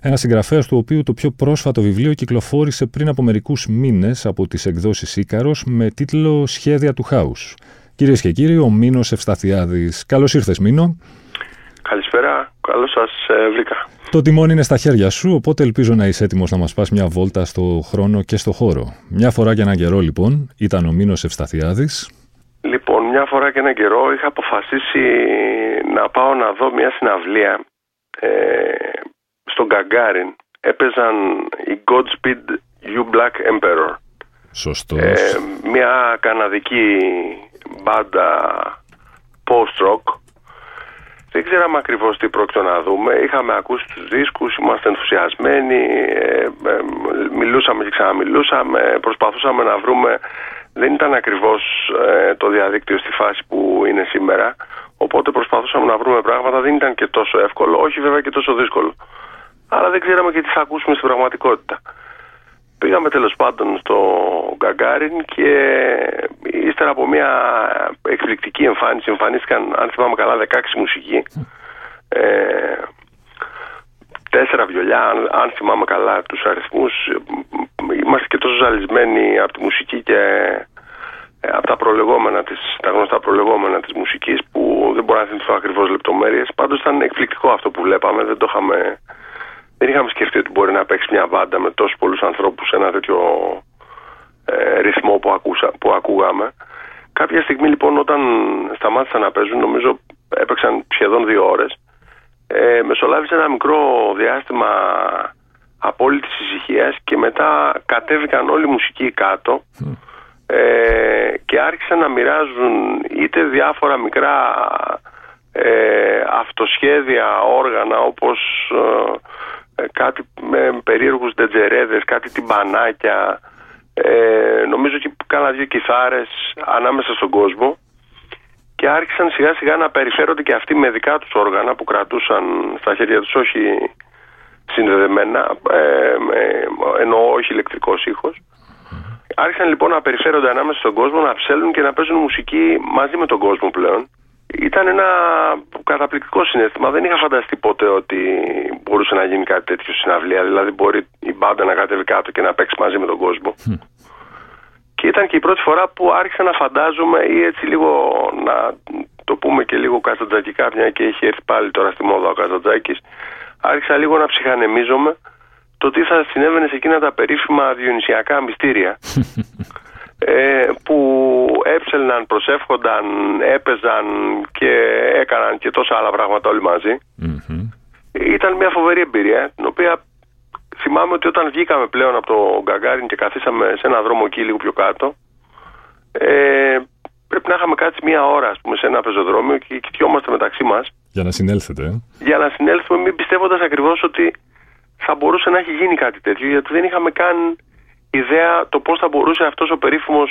ένας συγγραφέας του οποίου το πιο πρόσφατο βιβλίο κυκλοφόρησε πριν από μερικούς μήνες από τις εκδόσεις Ήκαρο με τίτλο Σχέδια του Χάους. Κυρίες και κύριοι, ο Μίνος Ευσταθιάδης. Καλώς ήρθες, Μίνο. Καλησπέρα, καλώς σας ε, βρήκα. Το τιμόνι είναι στα χέρια σου, οπότε ελπίζω να είσαι έτοιμος να μας πας μια βόλτα στο χρόνο και στο χώρο. Μια φορά και έναν καιρό, λοιπόν, ήταν ο Μίνος Ευσταθιάδης. Λοιπόν, μια φορά και έναν καιρό είχα αποφασίσει να πάω να δω μια συναυλία ε, στον Γκαγκάριν έπαιζαν οι Godspeed You Black Emperor. Σωστός. Ε, μια καναδική μπάντα post-rock. Δεν ξέραμε ακριβώς τι πρόκειται να δούμε. Είχαμε ακούσει τους δίσκους, είμαστε ενθουσιασμένοι, ε, ε, μιλούσαμε και ξαναμιλούσαμε, προσπαθούσαμε να βρούμε. Δεν ήταν ακριβώς ε, το διαδίκτυο στη φάση που είναι σήμερα. Οπότε προσπαθούσαμε να βρούμε πράγματα. Δεν ήταν και τόσο εύκολο, όχι βέβαια και τόσο δύσκολο αλλά δεν ξέραμε και τι θα ακούσουμε στην πραγματικότητα. Πήγαμε τέλος πάντων στο Γκαγκάριν και ύστερα από μια εκπληκτική εμφάνιση εμφανίστηκαν, αν θυμάμαι καλά, 16 μουσικοί. Ε, τέσσερα βιολιά, αν, αν θυμάμαι καλά τους αριθμούς. Είμαστε και τόσο ζαλισμένοι από τη μουσική και ε, από τα προλεγόμενα της, τα γνωστά προλεγόμενα της μουσικής που δεν μπορώ να θυμηθώ ακριβώς λεπτομέρειες. Πάντως ήταν εκπληκτικό αυτό που βλέπαμε, δεν το είχαμε δεν είχαμε σκεφτεί ότι μπορεί να παίξει μια μπάντα με τόσους πολλούς ανθρώπους σε ένα τέτοιο ε, ρυθμό που, ακούσα, που ακούγαμε. Κάποια στιγμή λοιπόν όταν σταμάτησαν να παίζουν, νομίζω έπαιξαν σχεδόν δύο ώρες, ε, μεσολάβησε ένα μικρό διάστημα απόλυτης ησυχίας και μετά κατέβηκαν όλοι οι μουσικοί κάτω ε, και άρχισαν να μοιράζουν είτε διάφορα μικρά ε, αυτοσχέδια όργανα όπως ε, ε, κάτι με περίεργους ντετζερέδες, κάτι τυμπανάκια, ε, νομίζω και κάνα δύο κιθάρες ανάμεσα στον κόσμο και άρχισαν σιγά σιγά να περιφέρονται και αυτοί με δικά τους όργανα που κρατούσαν στα χέρια τους όχι συνδεδεμένα, ε, εννοώ όχι ηλεκτρικός ήχος. Άρχισαν λοιπόν να περιφέρονται ανάμεσα στον κόσμο, να ψέλνουν και να παίζουν μουσική μαζί με τον κόσμο πλέον ήταν ένα καταπληκτικό συνέστημα. Δεν είχα φανταστεί ποτέ ότι μπορούσε να γίνει κάτι τέτοιο συναυλία. Δηλαδή, μπορεί η μπάντα να κατέβει κάτω και να παίξει μαζί με τον κόσμο. Και ήταν και η πρώτη φορά που άρχισα να φαντάζομαι ή έτσι λίγο να το πούμε και λίγο κατσατζακικά, μια και έχει έρθει πάλι τώρα στη μόδα ο Κατσατζάκη. Άρχισα λίγο να ψυχανεμίζομαι το τι θα συνέβαινε σε εκείνα τα περίφημα διονυσιακά μυστήρια. Ε, που έψελναν, προσεύχονταν, έπαιζαν και έκαναν και τόσα άλλα πράγματα όλοι Ήταν μια φοβερή εμπειρία, την οποία θυμάμαι ότι όταν βγήκαμε πλέον από το Γκαγκάριν και καθίσαμε σε ένα δρόμο εκεί λίγο πιο κάτω, ε, πρέπει να είχαμε κάτσει μια ώρα ας πούμε, σε ένα πεζοδρόμιο και κοιτιόμαστε μεταξύ μας. Για να συνέλθετε. Ε; Για να συνέλθουμε, μην πιστεύοντας ακριβώς ότι θα μπορούσε να έχει γίνει κάτι τέτοιο, γιατί δεν είχαμε καν ιδέα το πώς θα μπορούσε αυτός ο περίφημος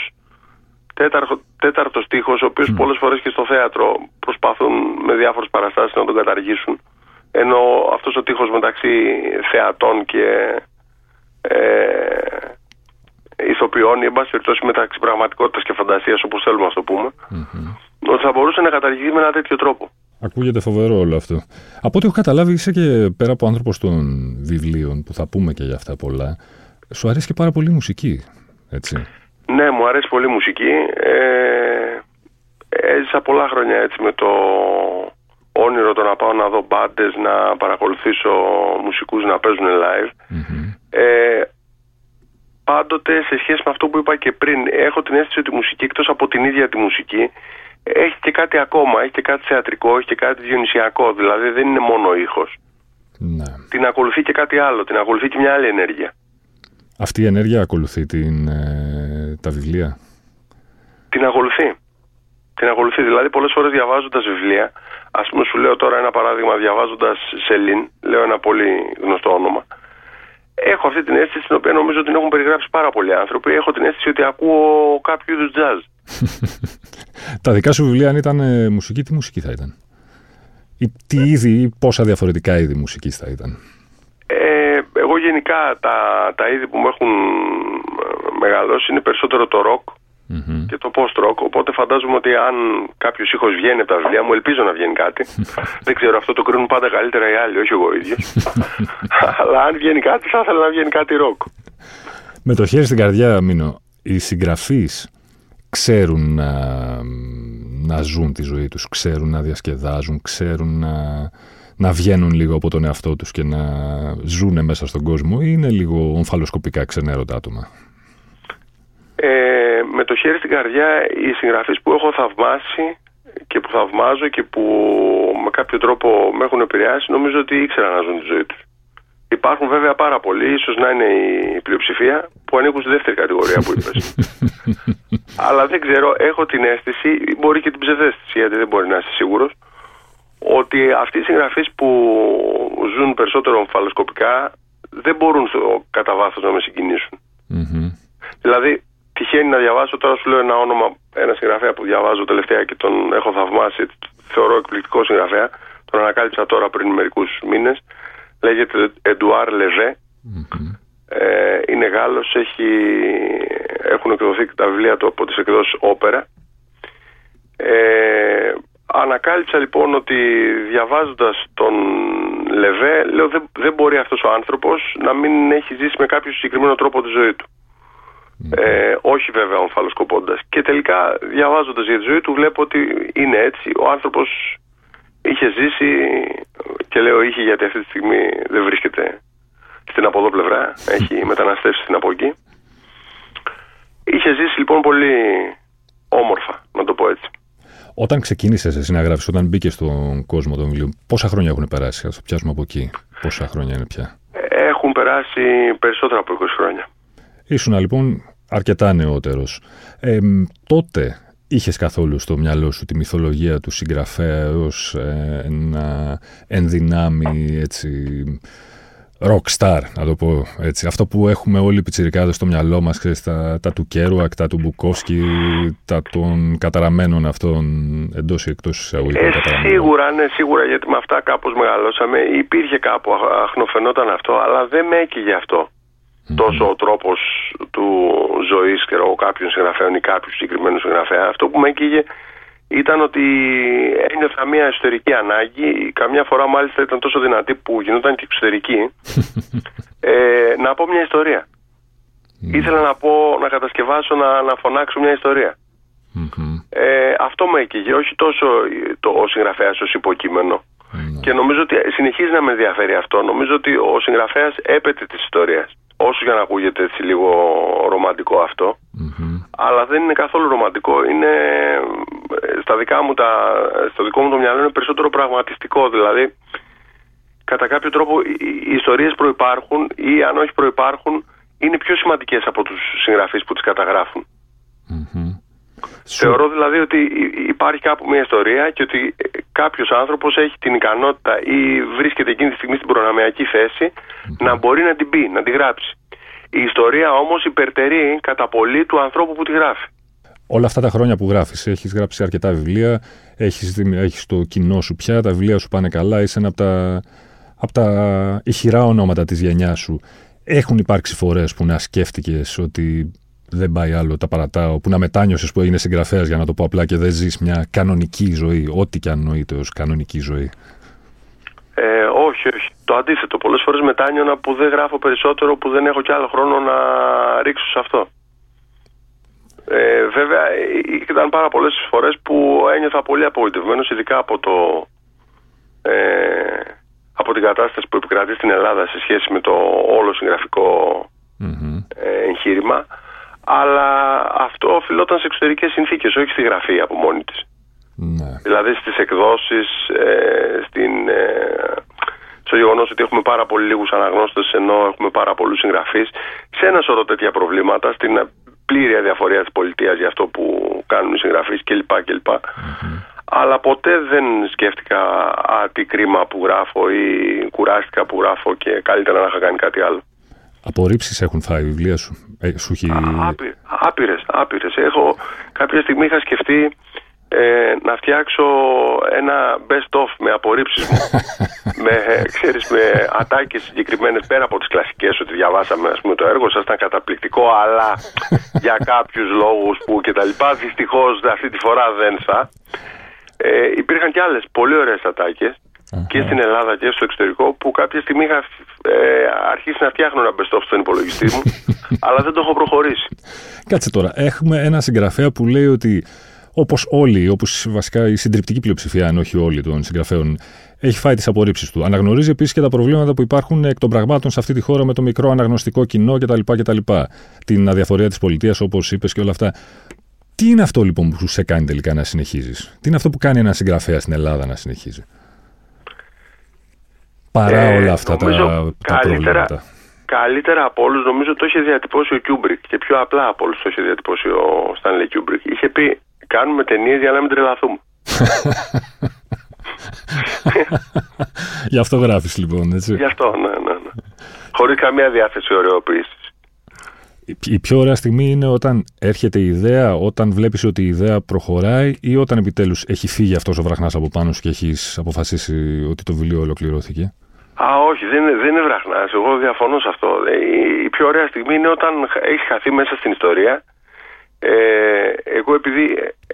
τέταρτο, τέταρτος στίχος, ο οποίος mm. πολλές φορές και στο θέατρο προσπαθούν με διάφορες παραστάσεις να τον καταργήσουν. Ενώ αυτός ο τείχος μεταξύ θεατών και ε, ηθοποιών ή εν πάση περιπτώσει μεταξύ πραγματικότητας και φαντασίας όπως θέλουμε να το πούμε mm-hmm. ότι θα μπορούσε να καταργηθεί με ένα τέτοιο τρόπο. Ακούγεται φοβερό όλο αυτό. Από ό,τι έχω καταλάβει είσαι και πέρα από άνθρωπος των βιβλίων που θα πούμε και για αυτά πολλά σου αρέσει και πάρα πολύ η μουσική, έτσι. Ναι, μου αρέσει πολύ η μουσική. Ε, έζησα πολλά χρόνια έτσι με το όνειρο το να πάω να δω μπάντες, να παρακολουθήσω μουσικούς να παίζουν live. Ε, πάντοτε σε σχέση με αυτό που είπα και πριν, έχω την αίσθηση ότι η μουσική εκτός από την ίδια τη μουσική έχει και κάτι ακόμα, έχει και κάτι θεατρικό, έχει και κάτι διονυσιακό, δηλαδή δεν είναι μόνο ο ήχος. Ναι. Την ακολουθεί και κάτι άλλο, την ακολουθεί και μια άλλη ενέργεια. Αυτή η ενέργεια ακολουθεί την, ε, τα βιβλία; Την ακολουθεί. Την ακολουθεί. Δηλαδή, πολλές φορές διαβάζοντας βιβλία, ας πούμε, σου λέω τώρα ένα παράδειγμα, διαβάζοντας Σελήν, λέω ένα πολύ γνωστό όνομα. έχω αυτή την αίσθηση την οποία νομίζω ότι την έχουν περιγράψει πάρα πολλοί άνθρωποι. Έχω την αίσθηση ότι ακούω κάποιο είδους jazz. Τα δικά σου βιβλία, αν ήταν ε, μουσική, τι μουσική θα ήταν; Ή τι είδη, ή πόσα διαφορετικά είδη μουσικής θα ήταν; Ε, εγώ γενικά τα, τα είδη που μου έχουν ε, μεγαλώσει είναι περισσότερο το rock και το post-rock. Οπότε φαντάζομαι ότι αν κάποιος ήχος βγαίνει από τα βιβλία μου, ελπίζω να βγαίνει κάτι. Δεν ξέρω, αυτό το κρίνουν πάντα καλύτερα οι άλλοι, όχι εγώ ίδιος. Αλλά αν βγαίνει κάτι, θα ήθελα να βγαίνει κάτι rock. Με το χέρι στην καρδιά, Μίνο, οι συγγραφείς ξέρουν να, να ζουν τη ζωή τους, ξέρουν να διασκεδάζουν, ξέρουν να, να βγαίνουν λίγο από τον εαυτό τους και να ζουν μέσα στον κόσμο ή είναι λίγο ομφαλοσκοπικά ξενέρωτα άτομα; Ε, με το χέρι στην καρδιά οι συγγραφείς που έχω θαυμάσει και που θαυμάζω και που με κάποιο τρόπο με έχουν επηρεάσει νομίζω ότι ήξεραν να ζουν τη ζωή τους. Υπάρχουν βέβαια πάρα πολλοί, ίσως να είναι η πλειοψηφία, που ανήκουν στη δεύτερη κατηγορία που είπες. Αλλά δεν ξέρω, έχω την αίσθηση, μπορεί και την ψευδέστηση, γιατί δεν μπορεί να είσαι σίγουρος, ότι αυτοί οι συγγραφείς που ζουν περισσότερο ομφαλοσκοπικά δεν μπορούν στο, κατά βάθος να με συγκινησουν Δηλαδή, τυχαίνει να διαβάσω, τώρα σου λέω ένα όνομα, ένα συγγραφέα που διαβάζω τελευταία και τον έχω θαυμάσει, θεωρώ εκπληκτικό συγγραφέα, τον ανακάλυψα τώρα πριν μερικούς μήνες. Λέγεται Εντουάρ ε, είναι Γάλλος, έχει, έχουν εκδοθεί τα βιβλία του από τις εκδόσεις Όπερα. Ε, ανακάλυψα λοιπόν ότι διαβάζοντας τον Λεβέ, λέω δεν, δεν μπορεί αυτός ο άνθρωπος να μην έχει ζήσει με κάποιο συγκεκριμένο τρόπο τη ζωή του. Ε, όχι βέβαια ομφαλοσκοπώντας. Και τελικά διαβάζοντας για τη ζωή του βλέπω ότι είναι έτσι. Ο άνθρωπος είχε ζήσει και λέω είχε γιατί αυτή τη στιγμή δεν βρίσκεται στην από εδώ πλευρά, έχει μεταναστεύσει στην από εκεί. Είχε ζήσει λοιπόν πολύ όμορφα, να το πω έτσι. Όταν ξεκίνησες εσύ να γράφεις, όταν μπήκες στον κόσμο των βιβλίων, πόσα χρόνια έχουν περάσει, ας το πιάσουμε από εκεί. Πόσα χρόνια είναι πια; Έχουν περάσει περισσότερα από 20 χρόνια. Ήσουν λοιπόν αρκετά νεότερος. Ε, τότε Είχες καθόλου στο μυαλό σου τη μυθολογία του συγγραφέα ως ε, ένα εν δυνάμει έτσι rockstar, να το πω έτσι. Αυτό που έχουμε όλοι οι πιτσιρικάδες στο μυαλό μας, ξέρεις, τα, τα του Κέρουακ, τα του Μπουκόφσκι, τα των καταραμένων αυτών εντός ή εκτός εισαγωγικών ε, Σίγουρα, ναι, σίγουρα, γιατί με αυτά κάπως μεγαλώσαμε. Υπήρχε κάπου, αχνοφαινόταν αυτό, αλλά δεν με έκυγε αυτό τόσο ο τρόπος του ζωής και κάποιων συγγραφέων ή κάποιου συγκεκριμένου συγγραφέα. Αυτό που με έκυγε ήταν ότι ένιωθα μια εσωτερική ανάγκη, καμιά φορά μάλιστα ήταν τόσο δυνατή που γινόταν και εξωτερική, ε, να πω μια ιστορία. Ήθελα να πω, να κατασκευάσω, να, να φωνάξω μια ιστορια Ε, αυτό με έκυγε, όχι τόσο το, ο συγγραφέας ως υποκείμενο. Ναι. Και νομίζω ότι συνεχίζει να με ενδιαφέρει αυτό. Νομίζω ότι ο συγγραφέας έπεται της ιστορίας όσο για να ακούγεται έτσι λίγο ρομαντικό αλλά δεν είναι καθόλου ρομαντικό. Είναι ε, στα δικά μου τα, στο δικό μου το μυαλό είναι περισσότερο πραγματιστικό. Δηλαδή κατά κάποιο τρόπο οι ιστορίες προϋπάρχουν ή αν όχι προϋπάρχουν είναι πιο σημαντικές από τους συγγραφείς που τις καταγραφουν Θεωρώ δηλαδή ότι υπάρχει κάπου μια ιστορία και ότι κάποιος άνθρωπος έχει την ικανότητα ή βρίσκεται εκείνη τη στιγμή στην προναμιακή θέση να μπορεί να την πει, να τη γράψει. Η ιστορία όμως υπερτερεί κατά πολύ του ανθρώπου που τη γράφει. Όλα αυτά τα χρόνια που γράφεις, έχεις γράψει αρκετά βιβλία, έχεις, έχεις το κοινό σου πια, τα βιβλία σου πάνε καλά, είσαι ένα από τα, από τα ηχηρά ονόματα της γενιάς σου. Έχουν υπάρξει φορές που να σκέφτηκες ότι δεν πάει άλλο, τα παρατάω, που να μετάνιωσες που έγινε συγγραφέας για να το πω απλά και δεν ζεις μια κανονική ζωή, ό,τι και αν νοείται ως κανονική ζωή. Ε, όχι, όχι. Το αντίθετο. Πολλές φορές μετάνιωνα που δεν γράφω περισσότερο, που δεν έχω κι άλλο χρόνο να ρίξω σε αυτό. Ε, βέβαια, ήταν πάρα πολλές φορές που ένιωθα πολύ απογοητευμένος, ειδικά από, το, ε, από την κατάσταση που επικρατεί στην Ελλάδα σε σχέση με το όλο ε, εγχείρημα αλλά αυτό οφειλόταν σε εξωτερικές συνθήκες, όχι στη γραφή από μόνη της. Ναι. Δηλαδή στις εκδόσεις, ε, στην, ε, στο γεγονός ότι έχουμε πάρα πολύ λίγους αναγνώστες ενώ έχουμε πάρα πολλούς συγγραφείς, σε ένα σωρό τέτοια προβλήματα, στην πλήρη αδιαφορία της πολιτείας για αυτό που κάνουν οι συγγραφείς κλπ. κλπ. Αλλά ποτέ δεν σκέφτηκα α, τι κρίμα που γράφω ή κουράστηκα που γράφω και καλύτερα να είχα κάνει κάτι άλλο. Απορρίψεις έχουν φάει βιβλία σου; Ε, σου έχει... Άπειρες, άπειρες. Έχω κάποια στιγμή είχα σκεφτεί ε, να φτιάξω ένα best of με απορρίψεις μου με, ξέρεις, με ατάκες συγκεκριμένες πέρα από τις κλασικές ότι διαβάσαμε ας πούμε, το έργο σας ήταν καταπληκτικό αλλά για κάποιους λόγους που και τα λοιπά δυστυχώς αυτή τη φορά δεν θα ε, υπήρχαν και άλλες πολύ ωραίες και στην Ελλάδα και στο εξωτερικό που κάποια στιγμή είχα ε, αρχίσει να φτιάχνω ένα best of στον υπολογιστή μου αλλά δεν το έχω προχωρήσει Κάτσε τώρα, έχουμε ένα συγγραφέα που λέει ότι όπως όλοι, όπως βασικά η συντριπτική πλειοψηφία, αν όχι όλοι των συγγραφέων, έχει φάει τις απορρίψεις του. Αναγνωρίζει επίσης και τα προβλήματα που υπάρχουν εκ των πραγμάτων σε αυτή τη χώρα με το μικρό αναγνωστικό κοινό κτλ. κτλ. Την αδιαφορία της πολιτείας, όπως είπες και όλα αυτά. Τι είναι αυτό λοιπόν που σε κάνει τελικά να συνεχίζεις, Τι είναι αυτό που κάνει ένα συγγραφέα στην Ελλάδα να συνεχίζει, Παρά ε, όλα αυτά τα, τα προβλήματα. Καλύτερα από όλους νομίζω το είχε διατυπώσει ο Κιούμπρικ και πιο απλά από όλους το είχε διατυπώσει ο Στάνλεϊ Κιούμπρικ. Είχε πει κάνουμε ταινίες για να μην τρελαθούμε. Γι' αυτό γράφεις λοιπόν, έτσι. Γι' αυτό, ναι, ναι. ναι. Χωρίς καμία διάθεση ωρεοποίηση. Η πιο ωραία στιγμή είναι όταν έρχεται η ιδέα, όταν βλέπεις ότι η ιδέα προχωράει ή όταν επιτέλους έχει φύγει αυτός ο βραχνάς από πάνω σου και έχεις αποφασίσει ότι το βιβλίο ολοκληρώθηκε. Α, όχι, δεν είναι, δεν είναι βραχνάς. Εγώ διαφωνώ σε αυτό. Η, η πιο ωραία στιγμή είναι όταν έχει χαθεί μέσα στην ιστορία ε, εγώ επειδή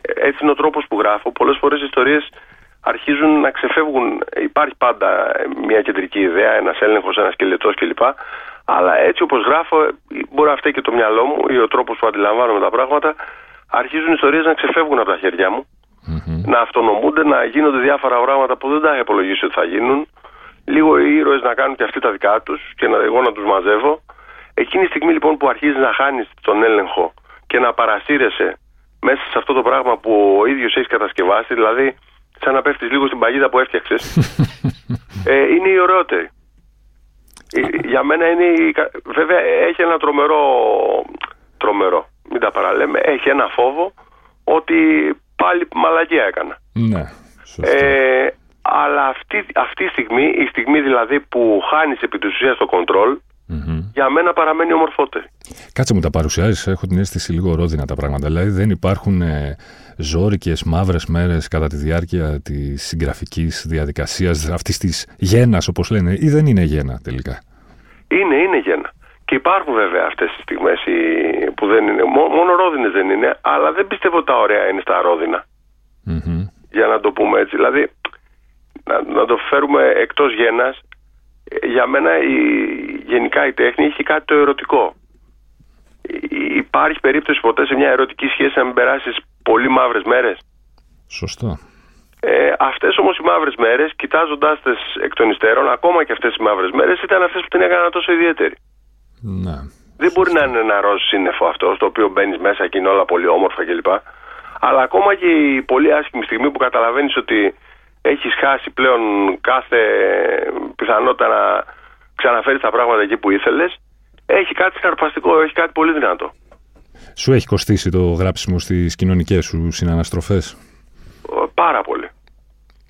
ε, έτσι είναι ο τρόπος που γράφω, πολλές φορές οι ιστορίες αρχίζουν να ξεφεύγουν. Υπάρχει πάντα μια κεντρική ιδέα, ένας έλεγχος, ένας σκελετός κλπ. Αλλά έτσι όπως γράφω, μπορεί να φταίει και το μυαλό μου ή ο τρόπος που αντιλαμβάνομαι τα πράγματα, αρχίζουν οι ιστορίες να ξεφεύγουν από τα χέρια μου, να αυτονομούνται, να γίνονται διάφορα πράγματα που δεν τα έχω υπολογίσει ότι θα γίνουν. Λίγο οι ήρωες να κάνουν και αυτοί τα δικά τους και να, εγώ να τους μαζεύω. Εκείνη τη στιγμή λοιπόν που αρχίζει να χάνεις τον έλεγχο και να παρασύρεσαι μέσα σε αυτό το πράγμα που ο ίδιος έχεις κατασκευάσει, δηλαδή σαν να πέφτεις λίγο στην παγίδα που έφτιαξες, ε, είναι η ωραιότερη. Ε, για μένα είναι. Η... Βέβαια έχει ένα τρομερό. Τρομερό. Μην τα παραλέμε. Έχει ένα φόβο ότι πάλι μαλακία έκανα. Ναι. Ε, αλλά αυτή, αυτή η στιγμή, η στιγμή δηλαδή που χάνεις επί της ουσίας το κοντρόλ, για μένα παραμένει ομορφότερη. Κάτσε μου τα παρουσιάζεις. Έχω την αίσθηση λίγο ρόδινα τα πράγματα. Δηλαδή δεν υπάρχουν ε, ζώρικες μαύρες μέρες κατά τη διάρκεια της συγγραφικής διαδικασίας αυτής της γέννα, όπως λένε, ή δεν είναι γέννα τελικά; Είναι, είναι γέννα. Και υπάρχουν βέβαια αυτές τις στιγμές που δεν είναι. Μόνο ρόδινες δεν είναι, αλλά δεν πιστεύω ότι τα ωραία είναι στα ροδινα Για να το πούμε έτσι. Δηλαδή, να, να το φέρουμε εκτός γέννα, για μένα η, γενικά η τέχνη έχει κάτι το ερωτικό. Υπάρχει περίπτωση ποτέ σε μια ερωτική σχέση να μην περάσεις πολύ μαύρες μέρες; Σωστό. Ε, αυτές όμως οι μαύρες μέρες, κοιτάζοντάς τι εκ των υστέρων, ακόμα και αυτές οι μαύρες μέρες, ήταν αυτές που την έκαναν τόσο ιδιαίτερη. Ναι. Δεν μπορεί να είναι ένα ροζ σύννεφο αυτό, στο οποίο μπαίνεις μέσα και είναι όλα πολύ όμορφα κλπ. Αλλά ακόμα και η πολύ άσχημη στιγμή που καταλαβαίνεις ότι έχεις χάσει πλέον κάθε πιθανότητα να ξαναφέρεις τα πράγματα εκεί που ήθελες, έχει κάτι συναρπαστικό, έχει κάτι πολύ δυνατό. Σου έχει κοστίσει το γράψιμο στις κοινωνικές σου συναναστροφές; Πάρα πολύ.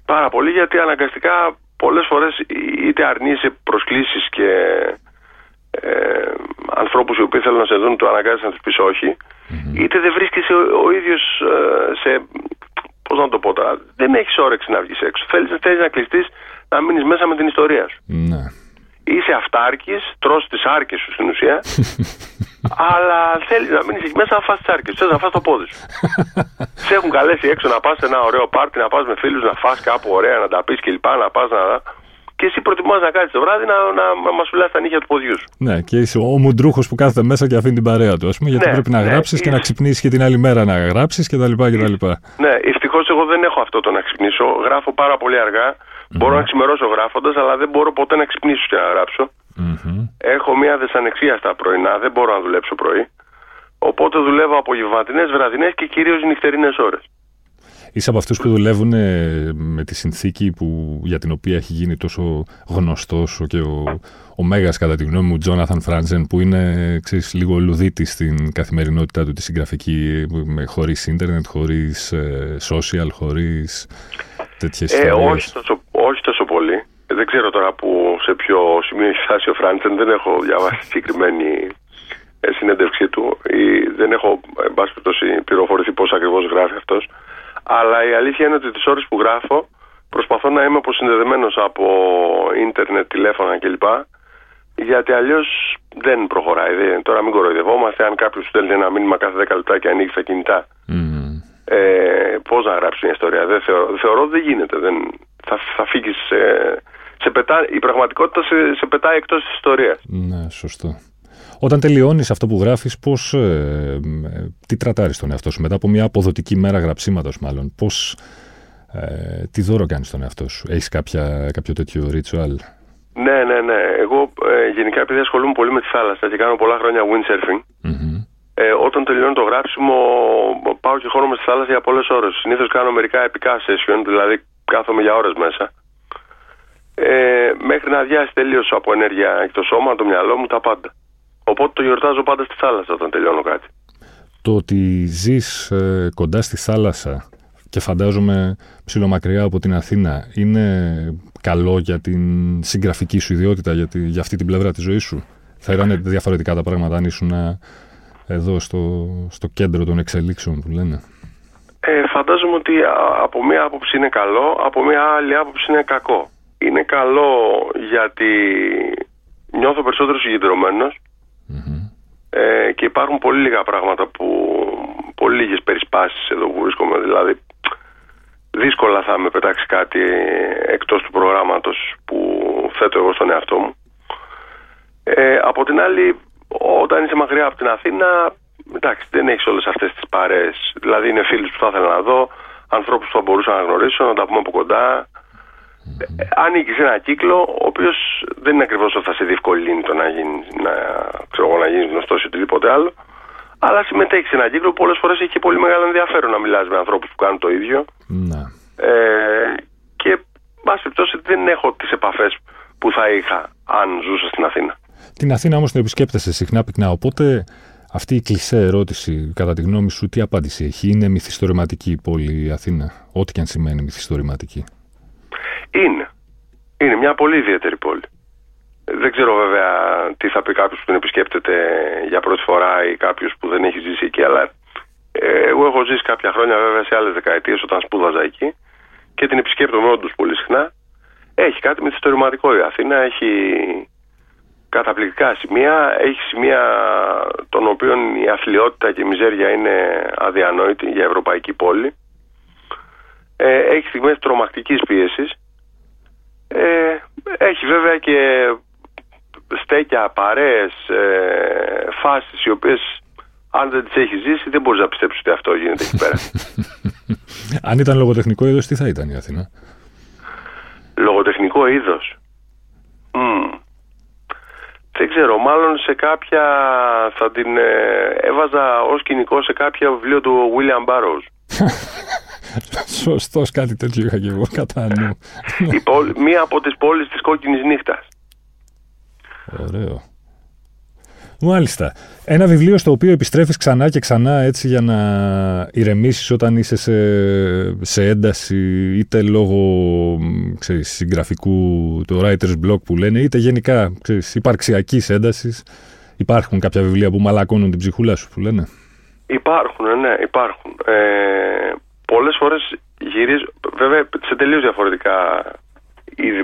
Πάρα πολύ γιατί αναγκαστικά πολλές φορές είτε αρνείσαι προσκλήσεις και ε, ανθρώπους οι οποίοι θέλουν να σε δουν το αναγκάζεις να τους πεις είτε δεν βρίσκεσαι ο, ο ίδιος ε, σε Πώς να το πω τώρα, δεν έχεις όρεξη να βγεις έξω. Θέλεις να κλειστείς να μείνεις μέσα με την ιστορία σου. Ναι. Είσαι αυτάρκης, τρώ τις άρκες σου στην ουσία, αλλά θέλεις να μείνεις εκεί μέσα να φας τις άρκες. Θες να φας το πόδι σου. σε έχουν καλέσει έξω να πας σε ένα ωραίο πάρτι, να πας με φίλους, να φας κάπου ωραία, να τα πεις κλπ. Να πας να και εσύ προτιμάς να κάτσεις το βράδυ να, να, να μας φυλάς τα νύχια του ποδιού σου. Ναι, και είσαι ο μουντρούχος που κάθεται μέσα και αφήνει την παρέα του, ας πούμε, γιατί ναι, πρέπει να ναι, γράψεις και να ξυπνήσεις και την άλλη μέρα να γράψεις κτλ. Ναι, ευτυχώς εγώ δεν έχω αυτό το να ξυπνήσω. Γράφω πάρα πολύ αργά. Mm-hmm. Μπορώ να ξημερώσω γράφοντας, αλλά δεν μπορώ ποτέ να ξυπνήσω και να γράψω. Mm-hmm. Έχω μία δυσανεξία στα πρωινά, δεν μπορώ να δουλέψω πρωί. Οπότε δουλεύω απογευματινές, βραδινές και κυρίως νυχτερινές ώρες. Είσαι από αυτούς που δουλεύουν ε, με τη συνθήκη που, για την οποία έχει γίνει τόσο γνωστός και ο, ο Μέγας κατά τη γνώμη μου, Τζόναθαν Φράντζεν, που είναι ξέρεις, λίγο λουδίτης στην καθημερινότητά του τη συγγραφική, με, χωρίς ίντερνετ, χωρίς ε, social, χωρίς τέτοιες ε, όχι, τόσο, όχι τόσο πολύ. δεν ξέρω τώρα που, σε ποιο σημείο έχει φτάσει ο Φράντσεν. Δεν έχω διαβάσει συγκεκριμένη ε, συνέντευξή του ή δεν έχω, εν πάση πληροφορηθεί πώς ακριβώς γράφει αυτός. Αλλά η αλήθεια είναι ότι τις ώρες που γράφω προσπαθώ να είμαι αποσυνδεδεμένος από ίντερνετ, τηλέφωνα κλπ. Γιατί αλλιώς δεν προχωράει. τώρα μην κοροϊδευόμαστε. Αν κάποιος στέλνει ένα μήνυμα κάθε 10 λεπτά και ανοίγει τα κινητά, mm. ε, πώς να γράψεις μια ιστορία. Δεν θεωρώ, θεωρώ ότι δεν γίνεται. Δεν, θα, θα φύγεις. σε πετά, η πραγματικότητα σε, σε πετάει εκτός της ιστορίας. Ναι, σωστό. Όταν τελειώνεις αυτό που γράφεις, πώς, ε, τι τρατάρεις τον εαυτό σου; Μετά από μια αποδοτική μέρα γραψίματος, μάλλον. Πώς ε, τι δώρο κάνεις στον εαυτό σου, Έχεις κάποιο τέτοιο ritual; Ναι, ναι, ναι. Εγώ ε, γενικά επειδή ασχολούμαι πολύ με τη θάλασσα και κάνω πολλά χρόνια windsurfing, mm-hmm. ε, όταν τελειώνω το γράψιμο πάω και χώνομαι στη θάλασσα για πολλές ώρες. Συνήθως κάνω μερικά επικά session, δηλαδή κάθομαι για ώρες μέσα. Ε, μέχρι να αδειάσει τελείως από ενέργεια και το σώμα, το μυαλό μου, τα πάντα. Οπότε το γιορτάζω πάντα στη θάλασσα όταν τελειώνω κάτι. Το ότι ζεις ε, κοντά στη θάλασσα και φαντάζομαι ψηλομακριά από την Αθήνα είναι καλό για την συγγραφική σου ιδιότητα, για, τη, για αυτή την πλευρά της ζωής σου; Θα ήταν διαφορετικά τα πράγματα αν ήσουν εδώ στο, στο κέντρο των εξελίξεων που λένε. Ε, φαντάζομαι ότι από μία άποψη είναι καλό, από μία άλλη άποψη είναι κακό. Είναι καλό γιατί νιώθω περισσότερο ε, και υπάρχουν πολύ λίγα πράγματα που πολύ λίγες περισπάσεις εδώ που βρίσκομαι δηλαδή δύσκολα θα με πετάξει κάτι εκτός του προγράμματος που θέτω εγώ στον εαυτό μου. Ε, από την άλλη, όταν είσαι μακριά από την Αθήνα, εντάξει, δεν έχεις όλες αυτές τις παρέες. Δηλαδή είναι φίλοι που θα ήθελα να δω, ανθρώπους που θα μπορούσα να γνωρίσω, να τα πούμε από κοντά. Ε, ανήκει σε ένα κύκλο ο οποίος δεν είναι ακριβώς ότι θα σε διευκολύνει το να γίνει να, ξέρω, να γίνεις γνωστός ή οτιδήποτε άλλο αλλά συμμετέχεις σε ένα κύκλο που πολλές φορές έχει και πολύ μεγάλο ενδιαφέρον να μιλάς με ανθρώπους που κάνουν το ίδιο. Ναι. Ε, και, πάση περιπτώσει, δεν έχω τις επαφές που θα είχα αν ζούσα στην Αθήνα. Την Αθήνα όμως την επισκέπτεσαι συχνά πυκνά. Οπότε αυτή η κλεισέ ερώτηση, κατά τη γνώμη σου, τι απάντηση έχει; Είναι μυθιστορηματική η πόλη η Αθήνα, ό,τι και αν σημαίνει μυθιστορηματική. Είναι. Είναι μια πολύ ιδιαίτερη πόλη. Δεν ξέρω βέβαια τι θα πει κάποιος που την επισκέπτεται για πρώτη φορά ή κάποιος που δεν έχει ζήσει εκεί, αλλά ε, εγώ έχω ζήσει κάποια χρόνια βέβαια σε άλλες δεκαετίες όταν σπούδαζα εκεί και την επισκέπτομαι όντως πολύ συχνά. Έχει κάτι μυθιστορηματικό η Αθήνα, έχει καταπληκτικά σημεία, έχει σημεία των οποίων η αθλειότητα και η μιζέρια είναι αδιανόητη για ευρωπαϊκή πόλη. Ε, έχει στιγμές τρομακτικής πίεσης. Ε, έχει βέβαια και στέκια, παρέες, ε, φάσεις οι οποίες αν δεν τις έχει ζήσει δεν μπορείς να πιστέψεις ότι αυτό γίνεται εκεί πέρα. αν ήταν λογοτεχνικό είδος τι θα ήταν η Αθήνα; Λογοτεχνικό είδος. Mm. Δεν ξέρω, μάλλον σε κάποια θα την ε, έβαζα ως κοινικό σε κάποια βιβλίο του William Burroughs. Σωστός κάτι τέτοιο είχα και εγώ κατά νου. Μία από τις πόλεις της κόκκινης νύχτας. Ωραίο. Μάλιστα. Ένα βιβλίο στο οποίο επιστρέφεις ξανά και ξανά έτσι για να ηρεμήσεις όταν είσαι σε, σε ένταση είτε λόγω ξέρεις, συγγραφικού, το writer's block που λένε, είτε γενικά ξέρεις, υπαρξιακής έντασης. Υπάρχουν κάποια βιβλία που μαλακώνουν την ψυχούλα σου που λένε; Υπάρχουν, ναι, υπάρχουν. Ε, πολλές φορές γυρίζω, βέβαια σε τελείως διαφορετικά είδη,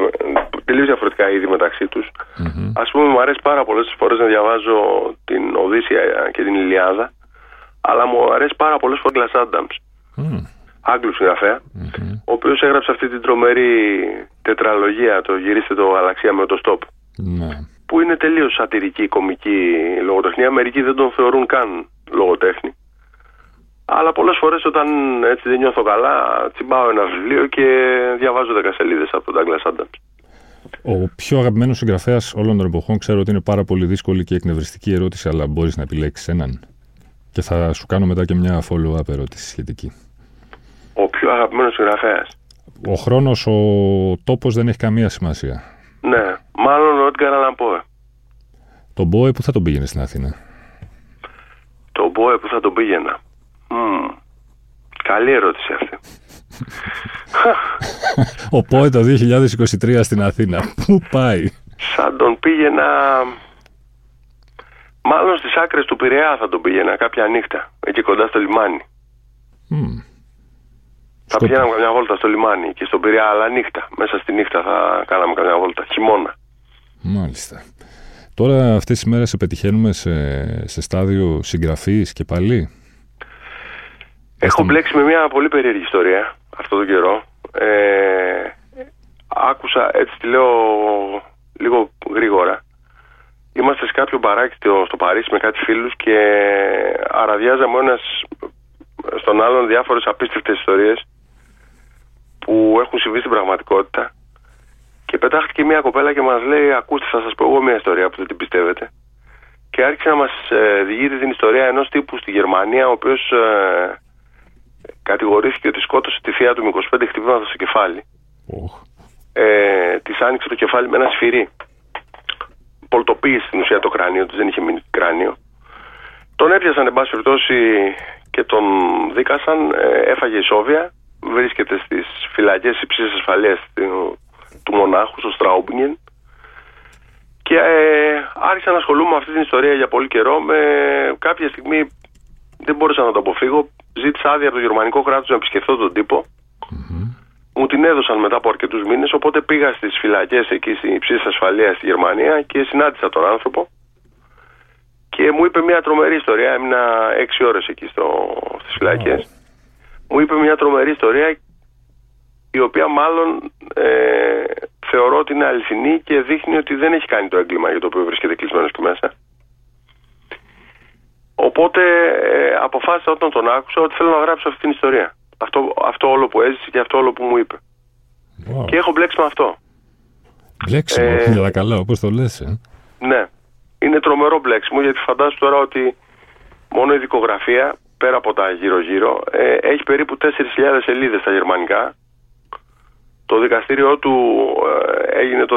τελείως διαφορετικά είδη μεταξύ τους. Mm-hmm. Ας πούμε μου αρέσει πάρα πολλές φορές να διαβάζω την Οδύσσια και την Ιλιάδα αλλά μου αρέσει πάρα πολλές φορές Glass Adams. Mm. Άγγλου ο οποίος έγραψε αυτή την τρομερή τετραλογία, το γυρίστε το γαλαξία με το stop. Mm. Που είναι τελείως σατυρική, κομική λογοτεχνία. Μερικοί δεν τον θεωρούν καν λογοτέχνη. Αλλά πολλές φορές όταν έτσι δεν νιώθω καλά, τσιμπάω ένα βιβλίο και διαβάζω 10 σελίδες από τον Douglas Adams. Ο πιο αγαπημένος συγγραφέας όλων των εποχών, ξέρω ότι είναι πάρα πολύ δύσκολη και εκνευριστική ερώτηση, αλλά μπορείς να επιλέξεις έναν. Και θα σου κάνω μετά και μια follow-up ερώτηση σχετική. Ο πιο αγαπημένος συγγραφέας. Ο χρόνος, ο τόπος δεν έχει καμία σημασία. Ναι, μάλλον ο Έντγκαρ Αλαμπόε. Τον Μπόε που θα τον πήγαινε στην Αθήνα; Τον Μπόε που θα τον πήγαινα. Mm. Καλή ερώτηση αυτή. Ο ΠΟΕ το 2023 στην Αθήνα. Πού πάει; Σαν τον πήγαινα... Μάλλον στις άκρες του Πειραιά θα τον πήγαινα κάποια νύχτα. Εκεί κοντά στο λιμάνι. Mm. Θα πηγαίναμε καμιά βόλτα στο λιμάνι και στον Πειραιά, αλλά νύχτα. Μέσα στη νύχτα θα κάναμε καμιά βόλτα. Χειμώνα. Μάλιστα. Τώρα αυτές τις μέρες σε πετυχαίνουμε σε, σε στάδιο συγγραφής και πάλι; Έχω μπλέξει με μια πολύ περίεργη ιστορία αυτό τον καιρό. Ε, άκουσα, έτσι τη λέω λίγο γρήγορα. Είμαστε σε κάποιο μπαράκι στο Παρίσι με κάτι φίλους και αραδιάζαμε ο ένας στον άλλον διάφορες απίστευτες ιστορίες που έχουν συμβεί στην πραγματικότητα και πετάχτηκε μια κοπέλα και μας λέει ακούστε θα σας πω εγώ μια ιστορία που δεν την πιστεύετε και άρχισε να μας ε, διηγείται την ιστορία ενός τύπου στη Γερμανία ο οποίος ε, κατηγορήθηκε ότι σκότωσε τη θεία του με 25 χτυπήματα στο κεφάλι. Oh. Ε, της άνοιξε το κεφάλι με ένα σφυρί. Πολτοποίησε στην ουσία το κράνιο του, δεν είχε μείνει κράνιο. Τον έπιασαν, εν πάση περιπτώσει, και τον δίκασαν. Ε, έφαγε ισόβια. Βρίσκεται στις φυλακές υψή ασφαλείας του μονάχου, στο Στράουμπινγκεν. Και ε, άρχισα να ασχολούμαι με αυτή την ιστορία για πολύ καιρό. Με κάποια στιγμή δεν μπορούσα να το αποφύγω ζήτησα άδεια από το γερμανικό κράτος να επισκεφθώ τον τυπο Μου την έδωσαν μετά από αρκετούς μήνες. Οπότε πήγα στις φυλακές εκεί στην υψή ασφαλείας στη Γερμανία και συνάντησα τον άνθρωπο. Και μου είπε μια τρομερή ιστορία. Έμεινα έξι ώρες εκεί στις φυλακές. Μου είπε μια τρομερή ιστορία η οποία μάλλον ε, θεωρώ ότι είναι αληθινή και δείχνει ότι δεν έχει κάνει το έγκλημα για το οποίο βρίσκεται κλεισμένος και μέσα. Οπότε ε, αποφάσισα όταν τον άκουσα ότι θέλω να γράψω αυτή την ιστορία. Αυτό, αυτό όλο που έζησε και αυτό όλο που μου είπε. Και έχω μπλέξει με αυτό. Μπλέξιμο, ε, για καλά, όπως το λες. Ε. Ναι. Είναι τρομερό μπλέξιμο γιατί φαντάζομαι τώρα ότι μόνο η δικογραφία, πέρα από τα γύρω-γύρω, ε, έχει περίπου 4.000 σελίδες στα γερμανικά. Το δικαστήριό του ε, έγινε το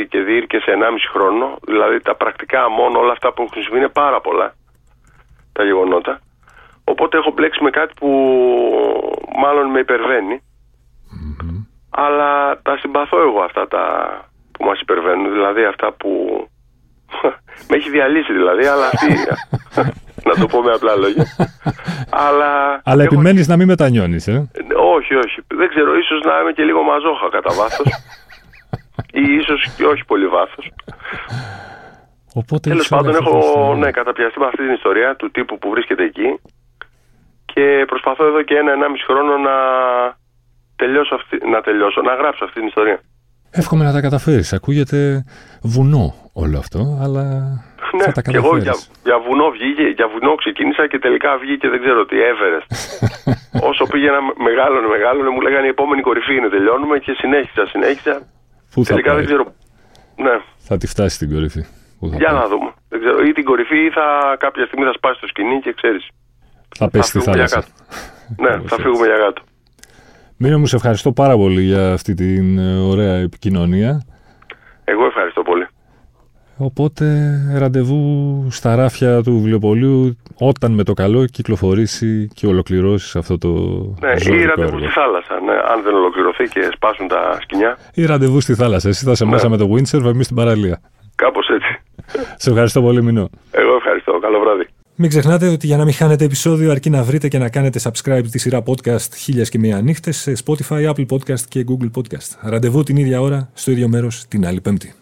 2006 και διήρκε σε 1,5 χρόνο. Δηλαδή τα πρακτικά μόνο όλα αυτά που έχουν συμβεί είναι πάρα πολλά τα γεγονότα. Οπότε έχω μπλέξει με κάτι που μάλλον με υπερβαινει Αλλά τα συμπαθώ εγώ αυτά τα που μας υπερβαίνουν. Δηλαδή αυτά που... με έχει διαλύσει δηλαδή, αλλά αυτή... να το πω με απλά λόγια. αλλά αλλά έχω... επιμένεις να μην μετανιώνεις, ε; Όχι, όχι. Δεν ξέρω, ίσως να είμαι και λίγο μαζόχα κατά βάθος. ή ίσως και όχι πολύ βάθος. Τέλος πάντων, έχω ναι, καταπιαστεί με αυτή την ιστορία του τύπου που βρίσκεται εκεί και προσπαθώ εδώ και ένα-ενάμιση χρόνο να τελειώσω, αυτή, να τελειώσω, να γράψω αυτή την ιστορία. Εύχομαι να τα καταφέρεις. Ακούγεται βουνό όλο αυτό, αλλά ναι, θα τα Και εγώ για, για, βουνό βγήκε, για βουνό ξεκίνησα και τελικά βγήκε δεν ξέρω τι, Everest. Όσο πήγαινα μεγάλωνε, μεγάλωνε, μου λέγανε η επόμενη κορυφή είναι, τελειώνουμε και συνέχισα, συνέχισα. Πού τελικά δεν ξέρω. Ναι. Θα τη φτάσει στην κορυφή. Για να δούμε. Δεν ξέρω. Ή την κορυφή ή θα, κάποια στιγμή θα σπάσει το σκηνή και ξέρεις. Θα πέσει στη θάλασσα. ναι, θα φύγουμε για κάτω. Μήνω μου σε ευχαριστώ πάρα πολύ για αυτή την ε, ωραία επικοινωνία. Εγώ ευχαριστώ πολύ. Οπότε ραντεβού στα ράφια του βιβλιοπολίου όταν με το καλό κυκλοφορήσει και ολοκληρώσεις αυτό το Ναι, ή ραντεβού στη θάλασσα, ναι, αν δεν ολοκληρωθεί και σπάσουν τα σκηνιά. Ή ραντεβού στη θάλασσα. Εσύ θα είσαι ναι. μέσα με το windsurf, εμείς στην παραλία. Κάπως έτσι. Σε ευχαριστώ πολύ, Μινώ. Εγώ ευχαριστώ. Καλό βράδυ. Μην ξεχνάτε ότι για να μην χάνετε επεισόδιο αρκεί να βρείτε και να κάνετε subscribe τη σειρά podcast χίλιε και μία νύχτες σε Spotify, Apple Podcast και Google Podcast. Ραντεβού την ίδια ώρα, στο ίδιο μέρος, την άλλη Πέμπτη.